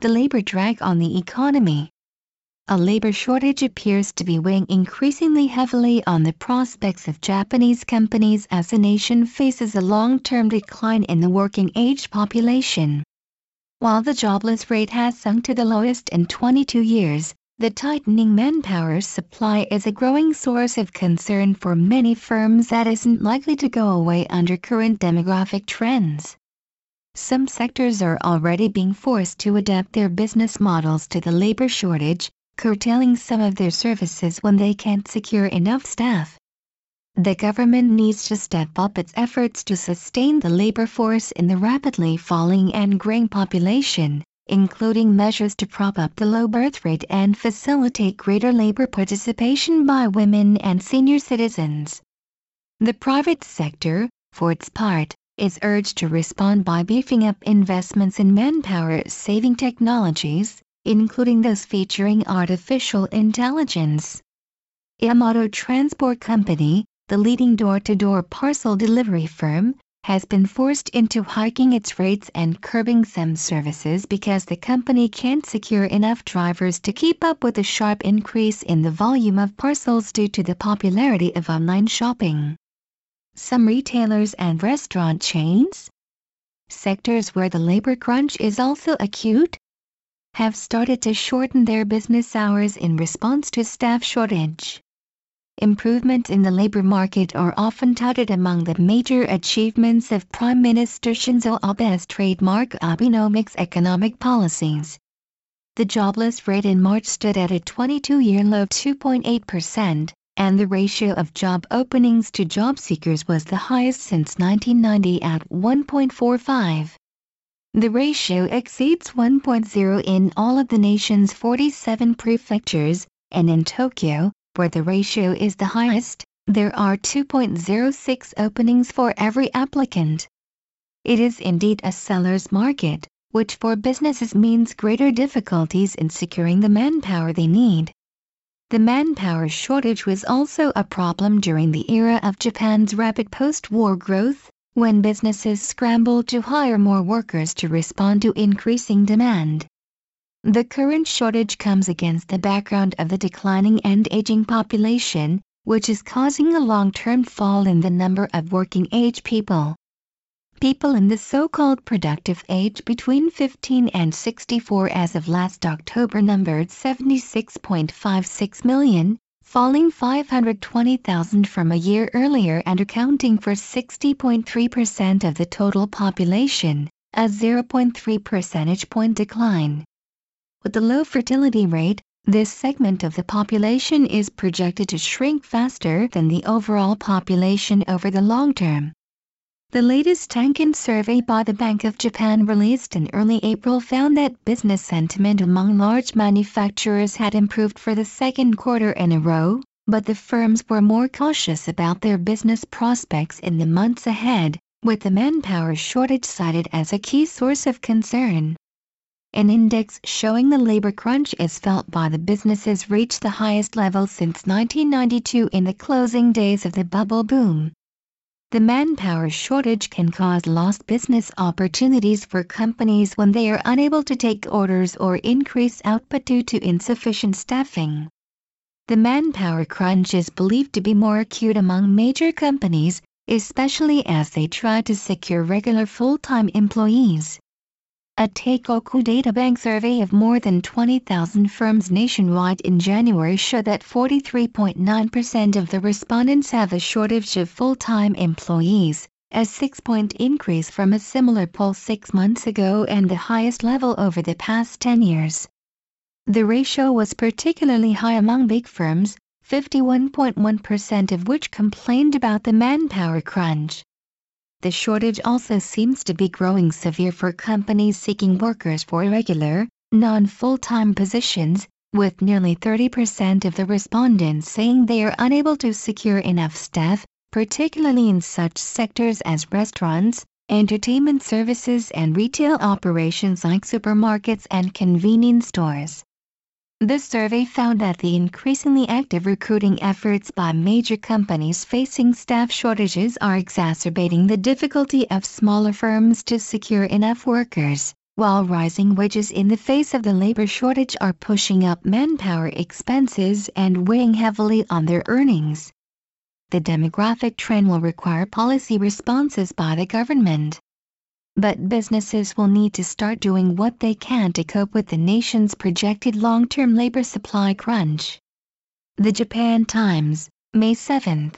the labor drag on the economy. A labor shortage appears to be weighing increasingly heavily on the prospects of Japanese companies as the nation faces a long-term decline in the working age population. While the jobless rate has sunk to the lowest in 22 years, the tightening manpower supply is a growing source of concern for many firms that isn't likely to go away under current demographic trends. Some sectors are already being forced to adapt their business models to the labor shortage, curtailing some of their services when they can't secure enough staff. The government needs to step up its efforts to sustain the labor force in the rapidly falling and growing population, including measures to prop up the low birth rate and facilitate greater labor participation by women and senior citizens. The private sector, for its part, is urged to respond by beefing up investments in manpower-saving technologies, including those featuring artificial intelligence. Yamato Transport Company, the leading door-to-door -door parcel delivery firm, has been forced into hiking its rates and curbing some services because the company can't secure enough drivers to keep up with the sharp increase in the volume of parcels due to the popularity of online shopping. Some retailers and restaurant chains, sectors where the labor crunch is also acute, have started to shorten their business hours in response to staff shortage? Improvements in the labor market are often touted among the major achievements of Prime Minister Shinzo Abe's trademark Abenomics economic policies. The jobless rate in March stood at a 22-year low 2.8%, and the ratio of job openings to job seekers was the highest since 1990 at 1.45. The ratio exceeds 1.0 in all of the nation's 47 prefectures, and in Tokyo, where the ratio is the highest, there are 2.06 openings for every applicant. It is indeed a seller's market, which for businesses means greater difficulties in securing the manpower they need. The manpower shortage was also a problem during the era of Japan's rapid post-war growth, when businesses scrambled to hire more workers to respond to increasing demand. The current shortage comes against the background of the declining and aging population, which is causing a long-term fall in the number of working-age people. People in the so-called productive age between 15 and 64 as of last October numbered 76.56 million, falling 520,000 from a year earlier and accounting for 60.3% of the total population, a 0.3 percentage point decline. With the low fertility rate, this segment of the population is projected to shrink faster than the overall population over the long term. The latest Tankan survey by the Bank of Japan released in early April found that business sentiment among large manufacturers had improved for the second quarter in a row, but the firms were more cautious about their business prospects in the months ahead, with the manpower shortage cited as a key source of concern. An index showing the labor crunch is felt by the businesses reached the highest level since 1992 in the closing days of the bubble boom. The manpower shortage can cause lost business opportunities for companies when they are unable to take orders or increase output due to insufficient staffing. The manpower crunch is believed to be more acute among major companies, especially as they try to secure regular full-time employees. A Teikoku Databank survey of more than 20,000 firms nationwide in January showed that 43.9% of the respondents have a shortage of full-time employees, a six-point increase from a similar poll six months ago and the highest level over the past 10 years. The ratio was particularly high among big firms, 51.1% of which complained about the manpower crunch. The shortage also seems to be growing severe for companies seeking workers for irregular, non-full-time positions, with nearly 30% of the respondents saying they are unable to secure enough staff, particularly in such sectors as restaurants, entertainment services and retail operations like supermarkets and convenience stores. The survey found that the increasingly active recruiting efforts by major companies facing staff shortages are exacerbating the difficulty of smaller firms to secure enough workers. while rising wages in the face of the labor shortage are pushing up manpower expenses and weighing heavily on their earnings. The demographic trend will require policy responses by the government. But businesses will need to start doing what they can to cope with the nation's projected long-term labor supply crunch. The Japan Times, May 7.